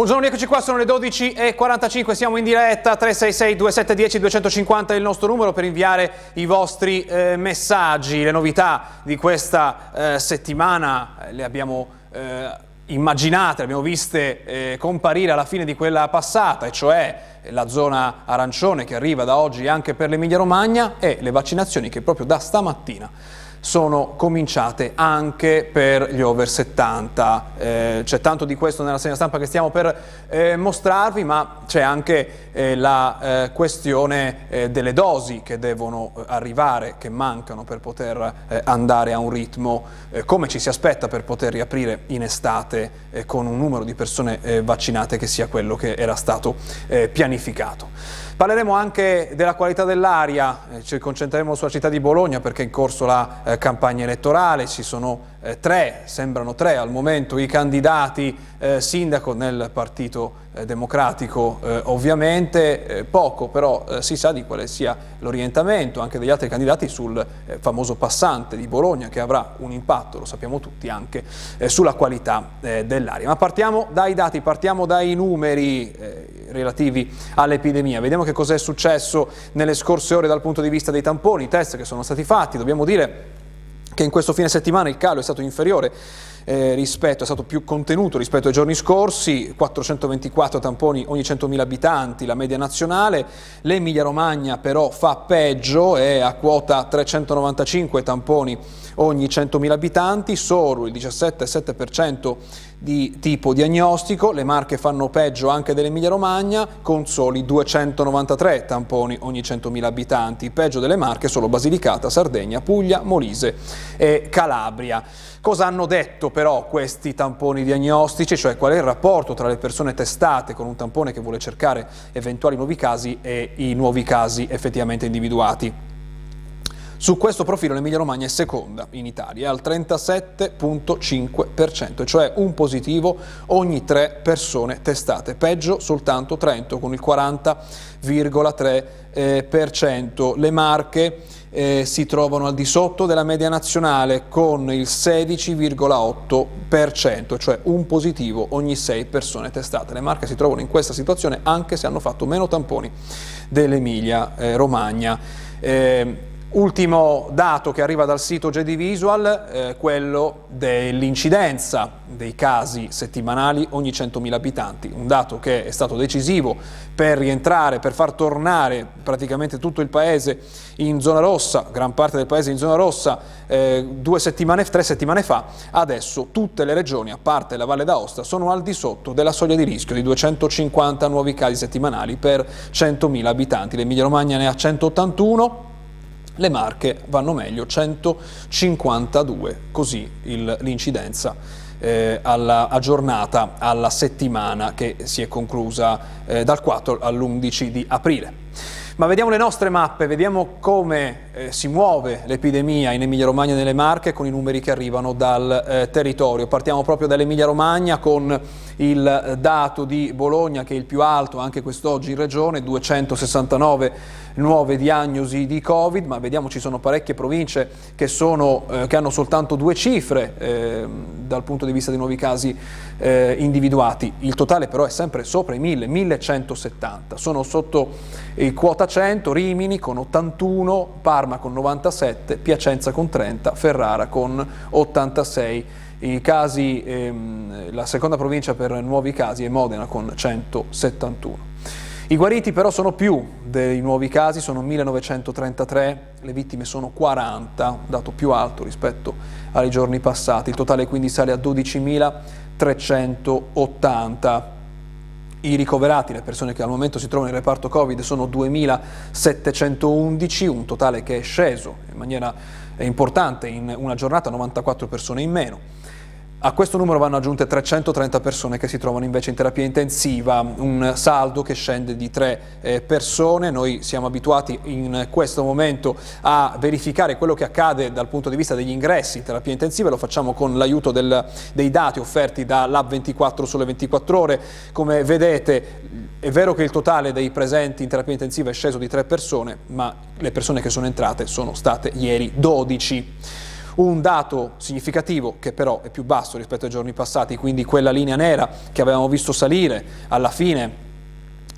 Buongiorno, eccoci qua, sono le 12.45, siamo in diretta, 366 2710 250 è il nostro numero per inviare i vostri eh, messaggi, le novità di questa eh, settimana eh, le abbiamo eh, immaginate, le abbiamo viste eh, comparire alla fine di quella passata, e cioè la zona arancione che arriva da oggi anche per l'Emilia Romagna e le vaccinazioni che proprio da stamattina sono cominciate anche per gli over 70. Eh, c'è tanto di questo nella segna stampa che stiamo per eh, mostrarvi, ma c'è anche eh, la eh, questione eh, delle dosi che devono eh, arrivare, che mancano per poter andare a un ritmo come ci si aspetta per poter riaprire in estate con un numero di persone vaccinate che sia quello che era stato pianificato. Parleremo anche della qualità dell'aria, eh, ci concentreremo sulla città di Bologna perché è in corso la eh, campagna elettorale, ci sono eh, tre, sembrano tre al momento, i candidati eh, sindaco nel Partito eh, Democratico eh, ovviamente, eh, poco però si sa di quale sia l'orientamento anche degli altri candidati sul famoso passante di Bologna che avrà un impatto, lo sappiamo tutti, anche sulla qualità dell'aria. Ma partiamo dai dati, partiamo dai numeri relativi all'epidemia. Vediamo che cosa è successo nelle scorse ore dal punto di vista dei tamponi, i test che sono stati fatti, dobbiamo dire che in questo fine settimana il calo è stato inferiore eh, rispetto, è stato più contenuto rispetto ai giorni scorsi, 424 tamponi ogni 100.000 abitanti, la media nazionale, l'Emilia Romagna però fa peggio, è a quota 395 tamponi ogni 100.000 abitanti, solo il 17,7% di tipo diagnostico, le Marche fanno peggio anche dell'Emilia Romagna con soli 293 tamponi ogni 100.000 abitanti, peggio delle Marche solo Basilicata, Sardegna, Puglia, Molise e Calabria. Cosa hanno detto però questi tamponi diagnostici, cioè qual è il rapporto tra le persone testate con un tampone che vuole cercare eventuali nuovi casi e i nuovi casi effettivamente individuati? Su questo profilo l'Emilia Romagna è seconda in Italia, al 37,5%, cioè un positivo ogni tre persone testate. Peggio soltanto Trento con il 40,3%. Le Marche eh, si trovano al di sotto della media nazionale con il 16,8%, cioè un positivo ogni sei persone testate. Le Marche si trovano in questa situazione anche se hanno fatto meno tamponi dell'Emilia eh, Romagna. Eh, Ultimo dato che arriva dal sito JD Visual, eh, quello dell'incidenza dei casi settimanali ogni 100.000 abitanti, un dato che è stato decisivo per rientrare, per far tornare praticamente tutto il paese in zona rossa, gran parte del paese in zona rossa, eh, due settimane, tre settimane fa, adesso tutte le regioni, a parte la Valle d'Aosta, sono al di sotto della soglia di rischio di 250 nuovi casi settimanali per 100.000 abitanti, l'Emilia Romagna ne ha 181, le Marche vanno meglio, 152, così l'incidenza eh, alla, aggiornata alla settimana che si è conclusa eh, dal 4 all'11 di aprile. Ma vediamo le nostre mappe, vediamo come eh, si muove l'epidemia in Emilia Romagna e nelle Marche con i numeri che arrivano dal eh, territorio. Partiamo proprio dall'Emilia Romagna con il dato di Bologna che è il più alto anche quest'oggi in regione, 269 nuove diagnosi di Covid, ma vediamo ci sono parecchie province che, sono, eh, che hanno soltanto due cifre ehm, dal punto di vista dei nuovi casi eh, individuati. Il totale però è sempre sopra i 1000, 1170. Sono sotto il quota 100 Rimini con 81, Parma con 97, Piacenza con 30, Ferrara con 86. I casi, ehm, la seconda provincia per nuovi casi è Modena con 171. I guariti però sono più dei nuovi casi, sono 1933, le vittime sono 40, dato più alto rispetto ai giorni passati, il totale quindi sale a 12.380. I ricoverati, le persone che al momento si trovano in reparto Covid, sono 2.711, un totale che è sceso in maniera importante in una giornata, 94 persone in meno. A questo numero vanno aggiunte 330 persone che si trovano invece in terapia intensiva, un saldo che scende di 3 eh, persone. Noi siamo abituati in questo momento a verificare quello che accade dal punto di vista degli ingressi in terapia intensiva, lo facciamo con l'aiuto dei dati offerti da Lab 24 sulle 24 ore. Come vedete è vero che il totale dei presenti in terapia intensiva è sceso di 3 persone, ma le persone che sono entrate sono state ieri 12. Un dato significativo che però è più basso rispetto ai giorni passati, quindi quella linea nera che avevamo visto salire alla fine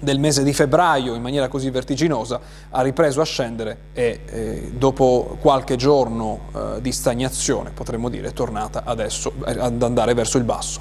del mese di febbraio in maniera così vertiginosa ha ripreso a scendere e eh, dopo qualche giorno eh, di stagnazione potremmo dire è tornata adesso eh, ad andare verso il basso.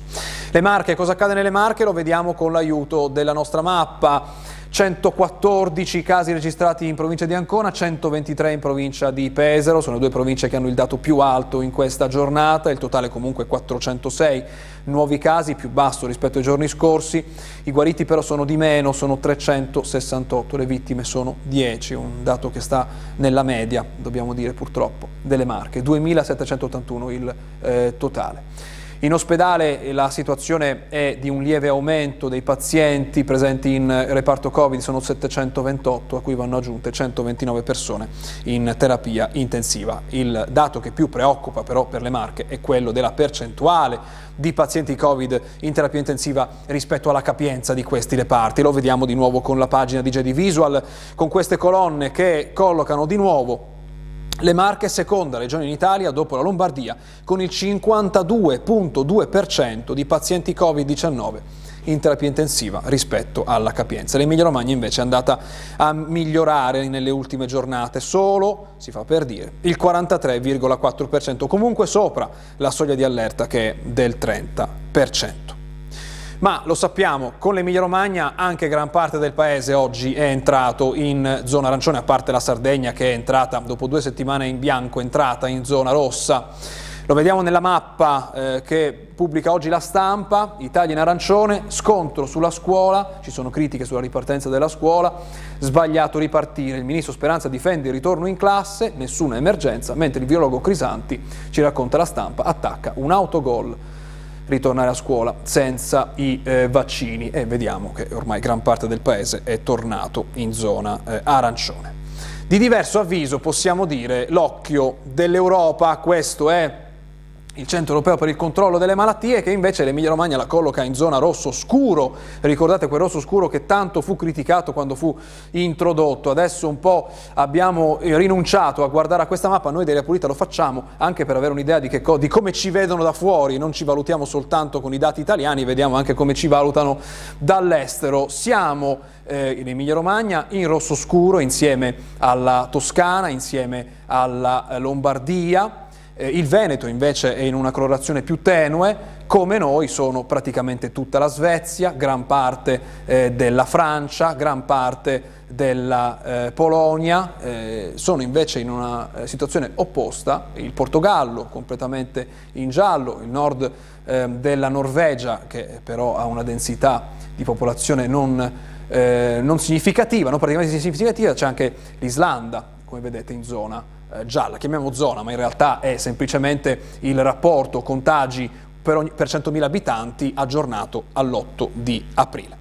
Le Marche, cosa accade nelle Marche? Lo vediamo con l'aiuto della nostra mappa. 114 casi registrati in provincia di Ancona, 123 in provincia di Pesaro, sono le due province che hanno il dato più alto in questa giornata, il totale comunque 406 nuovi casi, più basso rispetto ai giorni scorsi, i guariti però sono di meno, sono 368, le vittime sono 10, un dato che sta nella media, dobbiamo dire purtroppo, delle Marche, 2781 il eh, totale. In ospedale la situazione è di un lieve aumento dei pazienti presenti in reparto Covid, sono 728 a cui vanno aggiunte 129 persone in terapia intensiva. Il dato che più preoccupa però per le Marche è quello della percentuale di pazienti Covid in terapia intensiva rispetto alla capienza di questi reparti. Lo vediamo di nuovo con la pagina di JD Visual, con queste colonne che collocano di nuovo le Marche seconda regione in Italia dopo la Lombardia con il 52.2% di pazienti Covid-19 in terapia intensiva rispetto alla capienza. L'Emilia Romagna invece è andata a migliorare nelle ultime giornate, solo, si fa per dire, il 43,4%, comunque sopra la soglia di allerta che è del 30%. Ma lo sappiamo, con l'Emilia Romagna anche gran parte del paese oggi è entrato in zona arancione, a parte la Sardegna che è entrata dopo due settimane in bianco, entrata in zona rossa. Lo vediamo nella mappa eh, che pubblica oggi la stampa, Italia in arancione, scontro sulla scuola, ci sono critiche sulla ripartenza della scuola, sbagliato ripartire, il ministro Speranza difende il ritorno in classe, nessuna emergenza, mentre il biologo Crisanti ci racconta la stampa, attacca un autogol ritornare a scuola senza i eh, vaccini e vediamo che ormai gran parte del paese è tornato in zona eh, arancione. Di diverso avviso possiamo dire l'occhio dell'Europa, questo è il Centro Europeo per il Controllo delle Malattie che invece l'Emilia Romagna la colloca in zona rosso scuro, ricordate quel rosso scuro che tanto fu criticato quando fu introdotto, adesso un po' abbiamo rinunciato a guardare a questa mappa, noi della Pulita lo facciamo anche per avere un'idea di, di, come ci vedono da fuori, non ci valutiamo soltanto con i dati italiani, vediamo anche come ci valutano dall'estero. Siamo eh, in Emilia Romagna in rosso scuro insieme alla Toscana, insieme alla Lombardia, eh, il Veneto invece è in una colorazione più tenue, come noi sono praticamente tutta la Svezia, gran parte eh, della Francia, gran parte della eh, Polonia, eh, sono invece in una eh, situazione opposta, il Portogallo completamente in giallo, il nord eh, della Norvegia che però ha una densità di popolazione non, non significativa, non praticamente significativa, c'è anche l'Islanda, come vedete in zona eh, gialla, chiamiamo zona, ma in realtà è semplicemente il rapporto contagi per, ogni, per 100.000 abitanti aggiornato all'8 di aprile.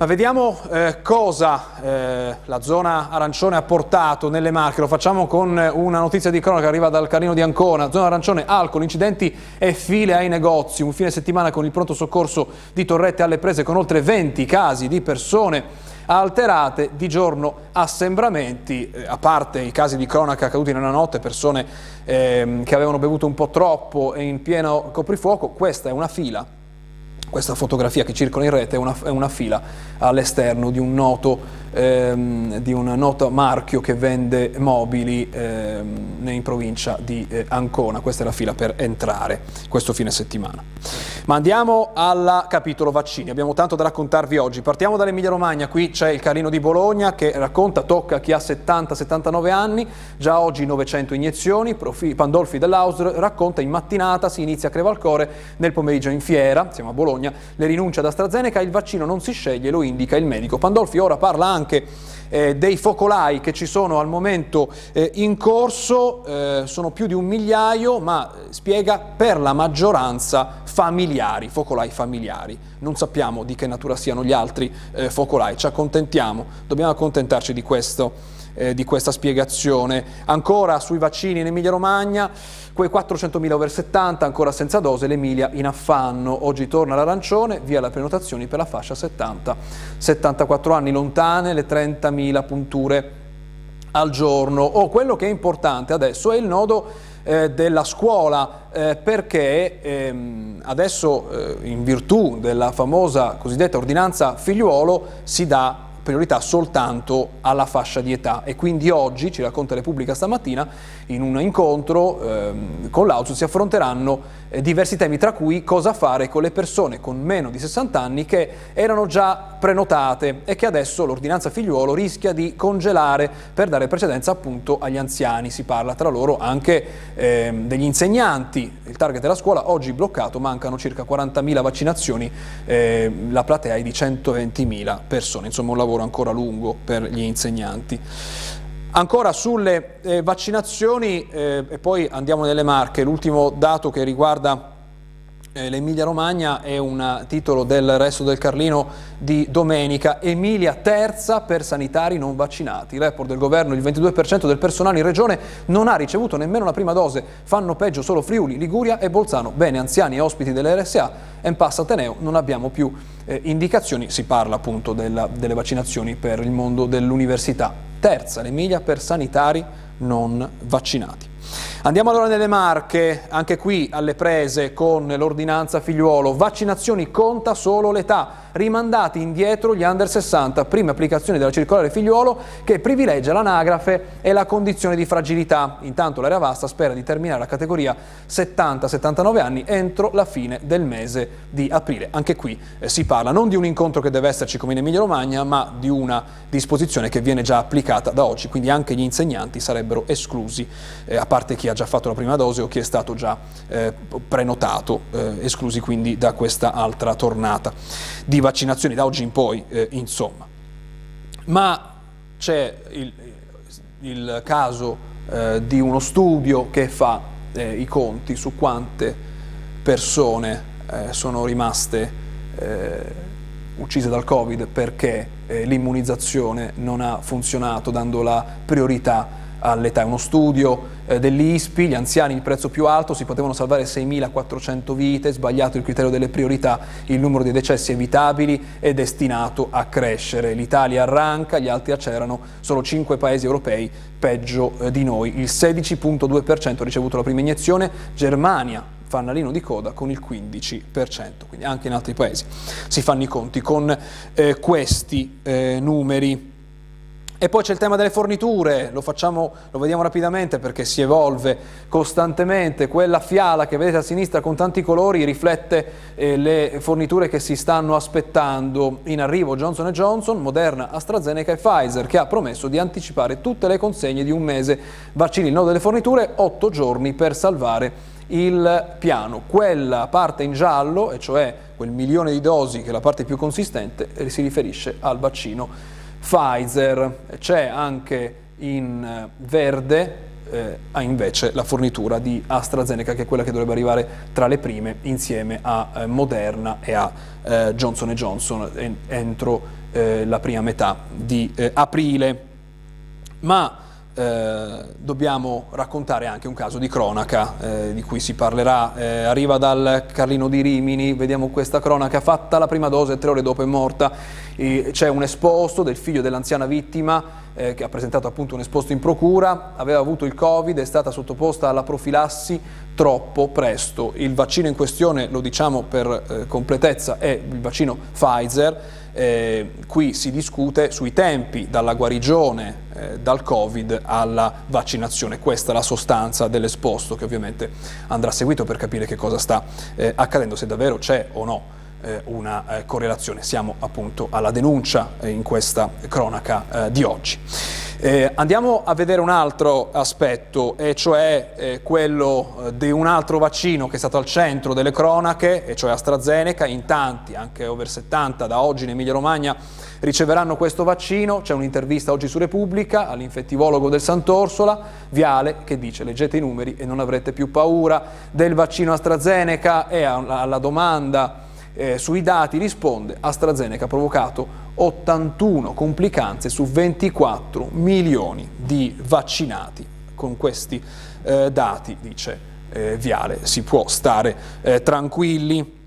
Ma vediamo eh, cosa eh, la zona arancione ha portato nelle Marche, lo facciamo con una notizia di cronaca che arriva dal Carino di Ancona, zona arancione, alcol, incidenti e file ai negozi, un fine settimana con il pronto soccorso di Torrette alle prese con oltre 20 casi di persone alterate, di giorno assembramenti, eh, a parte i casi di cronaca accaduti nella notte, persone eh, che avevano bevuto un po' troppo e in pieno coprifuoco, questa è una fila. Questa fotografia che circola in rete è una, è una fila all'esterno di un noto ehm, di un noto marchio che vende mobili ehm, in provincia di eh, Ancona. Questa è la fila per entrare questo fine settimana. Ma andiamo al capitolo vaccini. Abbiamo tanto da raccontarvi oggi. Partiamo dall'Emilia Romagna. Qui c'è il Carino di Bologna che racconta, tocca chi ha 70-79 anni. Già oggi 900 iniezioni. Profi, Pandolfi dell'Aus racconta in mattinata si inizia a Crevalcore, nel pomeriggio in fiera, siamo a Bologna, le rinunce ad AstraZeneca, il vaccino non si sceglie, lo indica il medico. Pandolfi ora parla anche eh, dei focolai che ci sono al momento eh, in corso, eh, sono più di un migliaio, ma eh, spiega per la maggioranza familiari, focolai familiari. Non sappiamo di che natura siano gli altri eh, focolai, ci accontentiamo, dobbiamo accontentarci di questo eh, di questa spiegazione. Ancora sui vaccini in Emilia Romagna, quei 400.000 over 70 ancora senza dose, l'Emilia in affanno. Oggi torna l'arancione, via le prenotazioni per la fascia 70. 74 anni lontane, le 30.000 punture al giorno. Oh, quello che è importante adesso è il nodo eh, della scuola eh, perché ehm, adesso eh, in virtù della famosa cosiddetta ordinanza figliuolo si dà priorità soltanto alla fascia di età. E quindi oggi, ci racconta Repubblica stamattina, in un incontro ehm, con l'Auzu si affronteranno eh, diversi temi, tra cui cosa fare con le persone con meno di 60 anni che erano già prenotate e che adesso l'ordinanza figliuolo rischia di congelare per dare precedenza appunto agli anziani. Si parla tra loro anche ehm, degli insegnanti, il target della scuola oggi bloccato, mancano circa 40.000 vaccinazioni, eh, la platea è di 120.000 persone, insomma un lavoro ancora lungo per gli insegnanti. Ancora sulle eh, vaccinazioni eh, e poi andiamo nelle marche, l'ultimo dato che riguarda l'Emilia Romagna è un titolo del Resto del Carlino di domenica. Emilia terza per sanitari non vaccinati. Report del governo, il 22% del personale in regione non ha ricevuto nemmeno la prima dose. Fanno peggio solo Friuli, Liguria e Bolzano. Bene, anziani e ospiti dell'RSA, en passa Ateneo, non abbiamo più eh, indicazioni. Si parla appunto della, delle vaccinazioni per il mondo dell'università. Terza, l'Emilia per sanitari non vaccinati. Andiamo allora nelle Marche, anche qui alle prese con l'ordinanza figliuolo. Vaccinazioni conta solo l'età. Rimandati indietro gli under 60, prima applicazione della circolare figliuolo che privilegia l'anagrafe e la condizione di fragilità. Intanto l'area vasta spera di terminare la categoria 70-79 anni entro la fine del mese di aprile. Anche qui eh, si parla non di un incontro che deve esserci come in Emilia Romagna, ma di una disposizione che viene già applicata da oggi, quindi anche gli insegnanti sarebbero esclusi, eh, a parte chi ha già fatto la prima dose o chi è stato già eh, prenotato, eh, esclusi quindi da questa altra tornata di vaccinazioni da oggi in poi, eh, insomma. Ma c'è il, il, caso eh, di uno studio che fa eh, i conti su quante persone eh, sono rimaste uccise dal Covid perché l'immunizzazione non ha funzionato dando la priorità all'età. È uno studio eh, dell'ISPI, gli anziani il prezzo più alto, si potevano salvare 6.400 vite, sbagliato il criterio delle priorità, il numero di decessi evitabili è destinato a crescere. L'Italia arranca, gli altri accelerano, solo 5 paesi europei peggio eh, di noi. Il 16.2% ha ricevuto la prima iniezione, Germania fanalino di coda con il 15%, quindi anche in altri paesi si fanno i conti con eh, questi eh, numeri. E poi c'è il tema delle forniture, lo, facciamo, lo vediamo rapidamente perché si evolve costantemente. Quella fiala che vedete a sinistra con tanti colori riflette eh, le forniture che si stanno aspettando. In arrivo Johnson Johnson, Moderna, AstraZeneca e Pfizer che ha promesso di anticipare tutte le consegne di un mese. Vaccini, il nodo delle forniture, otto giorni per salvare il piano. Quella parte in giallo, e cioè quel milione di dosi che è la parte più consistente, eh, si riferisce al vaccino Pfizer, c'è anche in eh, verde eh, invece la fornitura di AstraZeneca che è quella che dovrebbe arrivare tra le prime insieme a eh, Moderna e a eh, Johnson Johnson en entro eh, la prima metà di eh, aprile. Ma eh, dobbiamo raccontare anche un caso di cronaca eh, di cui si parlerà. Eh, arriva dal Carlino di Rimini, vediamo questa cronaca, fatta la prima dose, tre ore dopo è morta. C'è un esposto del figlio dell'anziana vittima eh, che ha presentato appunto un esposto in procura, aveva avuto il Covid, è stata sottoposta alla profilassi troppo presto. Il vaccino in questione, lo diciamo per eh, completezza, è il vaccino Pfizer eh, qui si discute sui tempi dalla guarigione eh, dal Covid alla vaccinazione. Questa è la sostanza dell'esposto che ovviamente andrà seguito per capire che cosa sta eh, accadendo, se davvero c'è o no eh, una eh, correlazione. Siamo appunto alla denuncia eh, in questa cronaca di oggi. Eh, andiamo a vedere un altro aspetto, e cioè eh, quello eh, di un altro vaccino che è stato al centro delle cronache, e cioè AstraZeneca. In tanti, anche over 70, da oggi in Emilia Romagna, riceveranno questo vaccino. C'è un'intervista oggi su Repubblica all'infettivologo del Sant'Orsola, Viale, che dice leggete i numeri e non avrete più paura del vaccino AstraZeneca e alla domanda eh, sui dati risponde AstraZeneca ha provocato 81 complicanze su 24 milioni di vaccinati. Con questi eh, dati, dice eh, Viale, si può stare eh, tranquilli.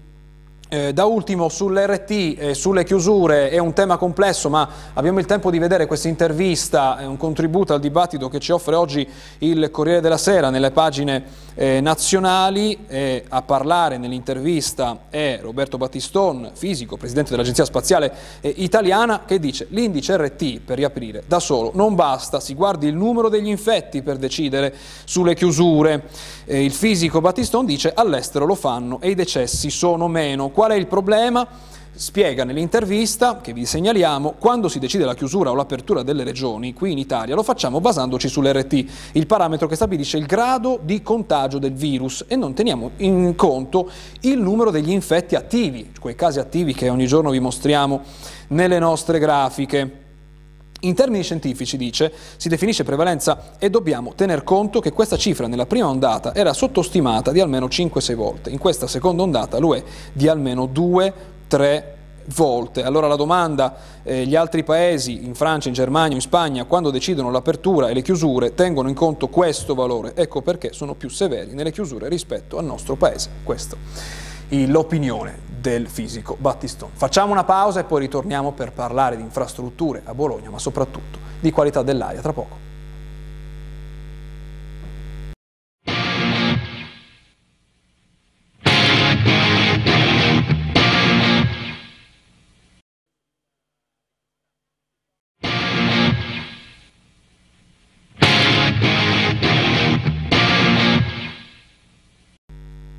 Eh, da ultimo sull'RT e eh, sulle chiusure è un tema complesso ma abbiamo il tempo di vedere questa intervista, è un contributo al dibattito che ci offre oggi il Corriere della Sera nelle pagine eh, nazionali. Eh, a parlare nell'intervista è Roberto Battiston, fisico, presidente dell'Agenzia Spaziale eh, Italiana, che dice l'indice RT per riaprire da solo non basta, si guardi il numero degli infetti per decidere sulle chiusure. Eh, il fisico Battiston dice all'estero lo fanno e i decessi sono meno. Qual è il problema? Spiega nell'intervista che vi segnaliamo, quando si decide la chiusura o l'apertura delle regioni, qui in Italia, lo facciamo basandoci sull'RT, il parametro che stabilisce il grado di contagio del virus e non teniamo in conto il numero degli infetti attivi, quei casi attivi che ogni giorno vi mostriamo nelle nostre grafiche. In termini scientifici, dice, si definisce prevalenza e dobbiamo tener conto che questa cifra nella prima ondata era sottostimata di almeno 5-6 volte, in questa seconda ondata lo è di almeno 2-3 volte. Allora la domanda, eh, gli altri paesi, in Francia, in Germania, in Spagna, quando decidono l'apertura e le chiusure, tengono in conto questo valore. Ecco perché sono più severi nelle chiusure rispetto al nostro paese. Questa è l'opinione del fisico Battistone. Facciamo una pausa e poi ritorniamo per parlare di infrastrutture a Bologna, ma soprattutto di qualità dell'aria tra poco.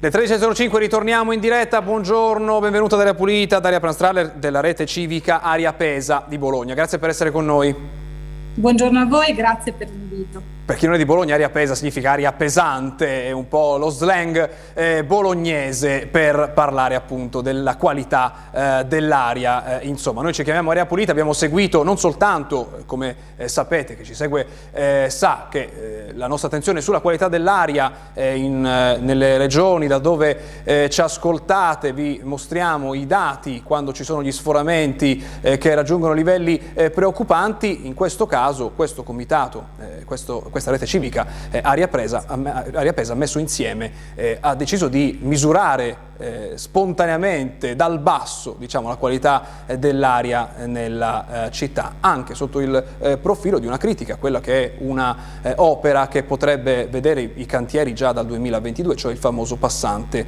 Le 13.05 ritorniamo in diretta, buongiorno, benvenuta Daria Pulita, Daria Pranstraller della rete civica Aria Pesa di Bologna. Grazie per essere con noi. Buongiorno a voi, grazie per l'invito. Per chi non è di Bologna, aria pesa significa aria pesante, è un po' lo slang eh, bolognese per parlare appunto della qualità eh, dell'aria. Eh, insomma, noi ci chiamiamo Aria Pulita, abbiamo seguito non soltanto, eh, come eh, sapete, che ci segue eh, sa che la nostra attenzione sulla qualità dell'aria nelle regioni da dove ci ascoltate, vi mostriamo i dati quando ci sono gli sforamenti che raggiungono livelli preoccupanti, in questo caso questo comitato, questo questa rete civica eh, Aria, Presa, Aria Pesa messo insieme eh, ha deciso di misurare eh, spontaneamente dal basso diciamo, la qualità eh, dell'aria eh, nella eh, città, anche sotto il profilo di una critica, quella che è un'opera che potrebbe vedere i, i, cantieri già dal 2022, cioè il famoso passante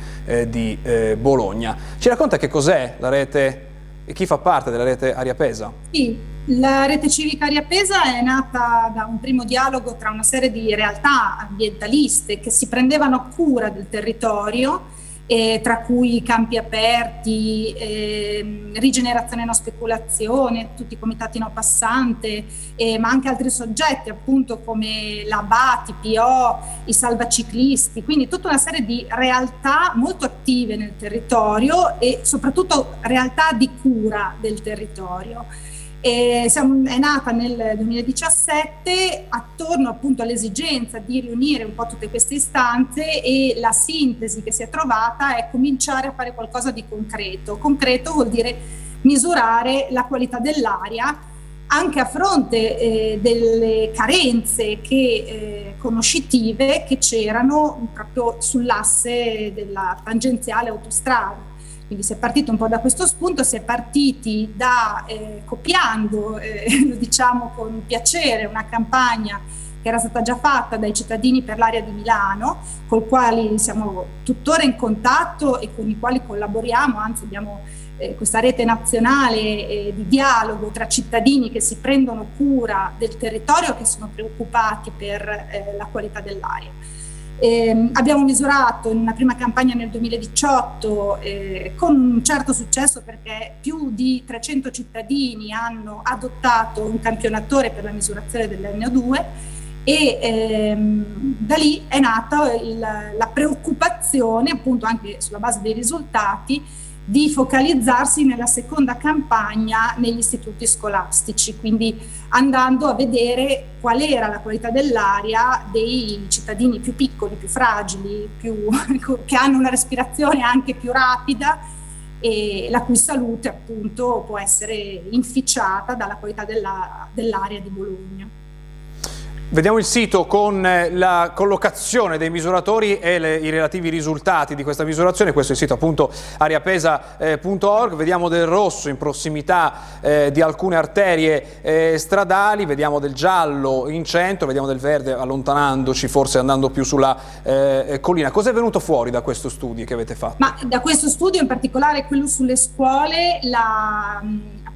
di Bologna. Ci racconta che cos'è la rete e chi fa parte della rete Aria Pesa? Sì, la rete civica Aria Pesa è nata da un primo dialogo tra una serie di realtà ambientaliste che si prendevano cura del territorio eh, tra cui campi aperti, eh, rigenerazione no speculazione, tutti i comitati no passante, eh, ma anche altri soggetti appunto come la BATI, PO, i salvaciclisti, quindi tutta una serie di realtà molto attive nel territorio e soprattutto realtà di cura del territorio. Siamo, è nata nel 2017 attorno appunto all'esigenza di riunire un po' tutte queste istanze e la sintesi che si è trovata è cominciare a fare qualcosa di concreto. Concreto vuol dire misurare la qualità dell'aria anche a fronte eh, delle carenze che, eh, conoscitive che c'erano proprio sull'asse della tangenziale autostrada. Quindi si è partito un po' da questo spunto, si è partiti da, eh, copiando, eh, lo diciamo con piacere, una campagna che era stata già fatta dai cittadini per l'area di Milano, con quali siamo tuttora in contatto e con i quali collaboriamo, anzi abbiamo eh, questa rete nazionale eh, di dialogo tra cittadini che si prendono cura del territorio e che sono preoccupati per eh, la qualità dell'aria. Eh, abbiamo misurato in una prima campagna nel 2018 eh, con un certo successo perché più di 300 cittadini hanno adottato un campionatore per la misurazione dell'NO2 e ehm, da lì è nata il, la preoccupazione, appunto anche sulla base dei risultati, di focalizzarsi nella seconda campagna negli istituti scolastici, quindi andando a vedere qual era la qualità dell'aria dei cittadini più piccoli, più fragili, più, che hanno una respirazione anche più rapida e la cui salute appunto può essere inficiata dalla qualità della, dell'aria di Bologna. Vediamo il sito con eh, la collocazione misuratori e le, i relativi risultati di questa misurazione, questo è il sito appunto ariapesa.org, vediamo del rosso in prossimità eh, di alcune arterie eh, stradali, vediamo del giallo in centro, vediamo del verde allontanandoci, forse andando più sulla eh, collina. Cosa è venuto fuori da questo studio che avete fatto? Ma da questo studio in particolare quello sulle scuole, la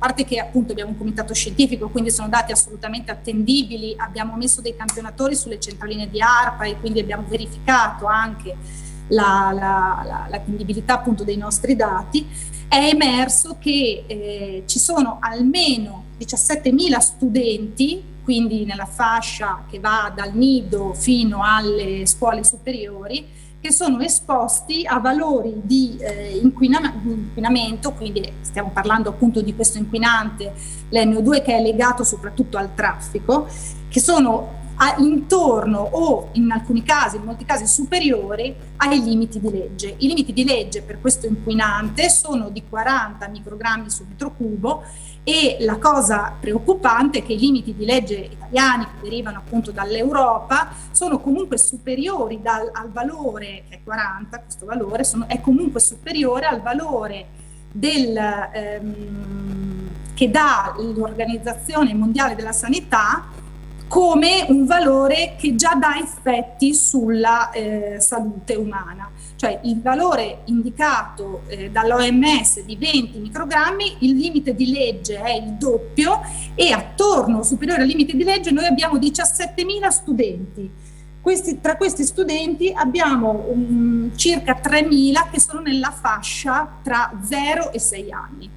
parte che appunto abbiamo un comitato scientifico, quindi sono dati assolutamente attendibili, abbiamo messo dei campionatori sulle centraline di ARPA e quindi abbiamo verificato anche la, la, la, l'attendibilità appunto dei nostri dati, è emerso che eh, ci sono almeno 17.000 studenti, quindi nella fascia che va dal nido fino alle scuole superiori, che sono esposti a valori di eh, inquinamento, quindi stiamo parlando appunto di questo inquinante, l'NO2 che è legato soprattutto al traffico, che sono a, intorno o in alcuni casi, in molti casi superiori ai limiti di legge. I limiti di legge per questo inquinante sono di 40 microgrammi su metro cubo e la cosa preoccupante è che i limiti di legge italiani che derivano appunto dall'Europa sono comunque superiori dal, al valore, che è 40, questo valore sono, è comunque superiore al valore del, ehm, che dà l'Organizzazione Mondiale della Sanità come un valore che già dà effetti sulla eh, salute umana. Cioè il valore indicato eh, dall'OMS di 20 microgrammi, il limite di legge è il doppio e attorno, superiore al limite di legge, noi abbiamo 17.000 studenti. Questi, tra questi studenti abbiamo um, circa 3.000 che sono nella fascia tra 0 e 6 anni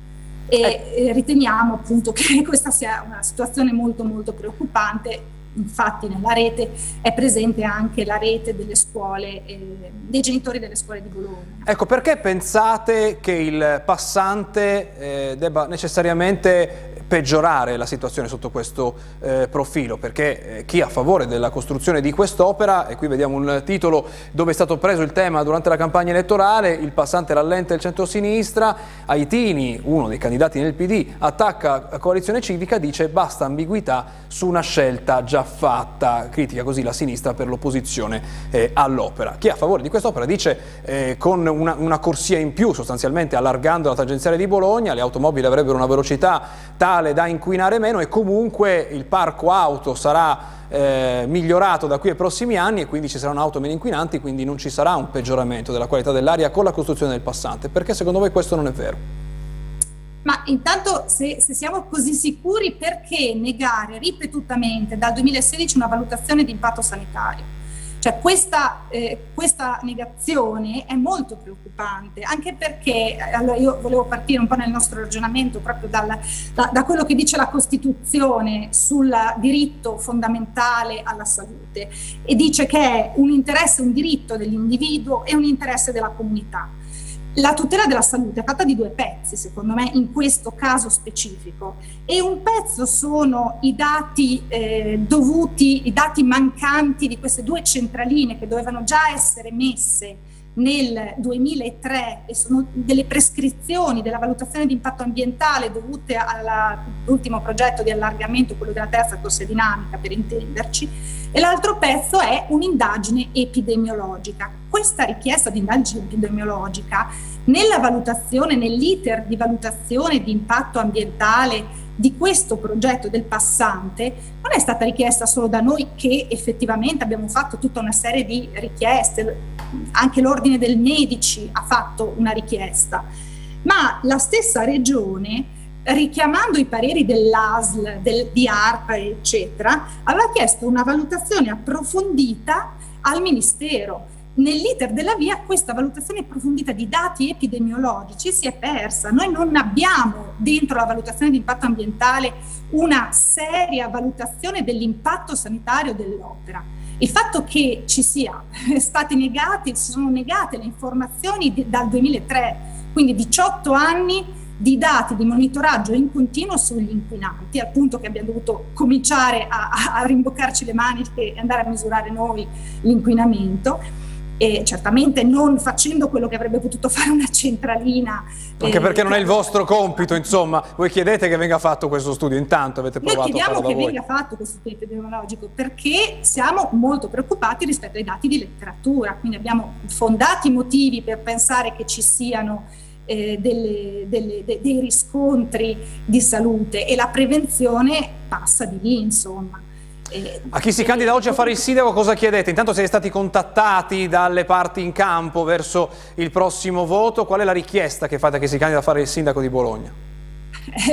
e riteniamo appunto che questa sia una situazione molto molto preoccupante infatti nella rete è presente anche la rete delle scuole, eh, dei genitori delle scuole di Bologna. Ecco, perché pensate che il passante eh, debba necessariamente peggiorare la situazione sotto questo eh, profilo, perché eh, chi è a favore della costruzione di quest'opera, e qui vediamo un titolo dove è stato preso il tema durante la campagna elettorale, il passante rallenta il centro-sinistra, Aitini, uno dei candidati nel PD, attacca la coalizione civica, dice basta ambiguità su una scelta già fatta, critica così la sinistra per l'opposizione eh, all'opera. Chi è a favore di quest'opera dice eh, con una, una corsia in più, sostanzialmente allargando la tangenziale di Bologna, le automobili avrebbero una velocità tale tale da inquinare meno e comunque il parco auto sarà eh, migliorato da qui ai prossimi anni e quindi ci saranno auto meno inquinanti, quindi non ci sarà un peggioramento della qualità dell'aria con la costruzione del passante. Perché secondo voi questo non è vero? Ma intanto se, se, siamo così sicuri perché negare ripetutamente dal 2016 una valutazione di impatto sanitario? Cioè questa, eh, questa, negazione è molto preoccupante, anche perché, allora io volevo partire un po' nel nostro ragionamento proprio dal, da, da, quello che dice la Costituzione sul diritto fondamentale alla salute e dice che è un interesse, un diritto dell'individuo e un interesse della comunità. La tutela della salute è fatta di due pezzi, secondo me, in questo caso specifico. E un pezzo sono i dati eh, dovuti, i dati mancanti di queste due centraline che dovevano già essere messe nel 2003 e sono delle prescrizioni della valutazione di impatto ambientale dovute all'ultimo progetto di allargamento, quello della terza corsa dinamica per intenderci, e l'altro pezzo è un'indagine epidemiologica. Questa richiesta di indagine epidemiologica nella valutazione, nell'iter di valutazione di impatto ambientale di questo progetto del passante non è stata richiesta solo da noi che effettivamente abbiamo fatto tutta una serie di richieste, anche l'ordine del medici ha fatto una richiesta, ma la stessa regione richiamando i pareri dell'ASL, del, di ARPA, eccetera, aveva chiesto una valutazione approfondita al Ministero nell'iter della via questa valutazione approfondita di dati epidemiologici si è persa. Noi non abbiamo dentro la valutazione di impatto ambientale una seria valutazione dell'impatto sanitario dell'opera. Il fatto che ci sia state negate, si sono negate le informazioni di, dal 2003, quindi 18 anni di dati di monitoraggio in continuo sugli inquinanti, al punto che abbiamo dovuto cominciare a, a rimboccarci le maniche e andare a misurare noi l'inquinamento e certamente non facendo quello che avrebbe potuto fare una centralina. Anche eh, perché non è il vostro compito, insomma, voi chiedete che venga fatto questo studio, intanto avete provato Noi voi. che venga fatto questo studio epidemiologico perché siamo molto preoccupati rispetto ai dati di letteratura, quindi abbiamo fondati motivi per pensare che ci siano eh, delle, delle, de, dei riscontri di salute e la prevenzione passa di lì, insomma. A chi si candida oggi a fare il sindaco cosa chiedete? Intanto siete stati contattati dalle parti in campo verso il prossimo voto, qual è la richiesta che fate a chi si candida a fare il sindaco di Bologna?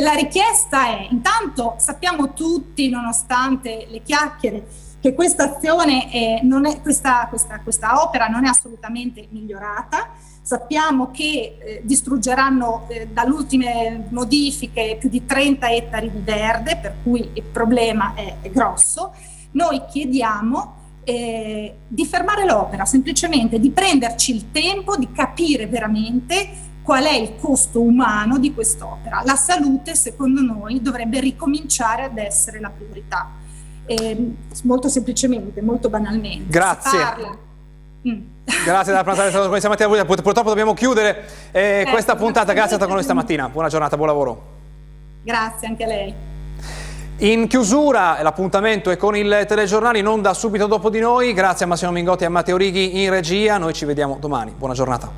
La richiesta è, intanto sappiamo tutti, nonostante le chiacchiere, che questa azione, è, è, questa, questa, questa opera non è assolutamente migliorata, Sappiamo che eh, distruggeranno eh, dalle ultime modifiche più di 30 ettari di verde, per cui il problema è, è grosso. Noi chiediamo eh, di fermare l'opera, semplicemente di prenderci il tempo di capire veramente qual è il costo umano di quest'opera. La salute, secondo noi, dovrebbe ricominciare ad essere la priorità. Eh, molto semplicemente, molto banalmente. Grazie. Grazie della pranzata con noi stamattina. Purtroppo dobbiamo chiudere eh, eh, questa puntata. Grazie a con noi stamattina. Buona giornata, buon lavoro. Grazie anche a lei. In chiusura l'appuntamento è con il telegiornale in onda subito dopo di noi. Grazie a Massimo Mingotti e a Matteo Righi in regia. Noi ci vediamo domani. Buona giornata.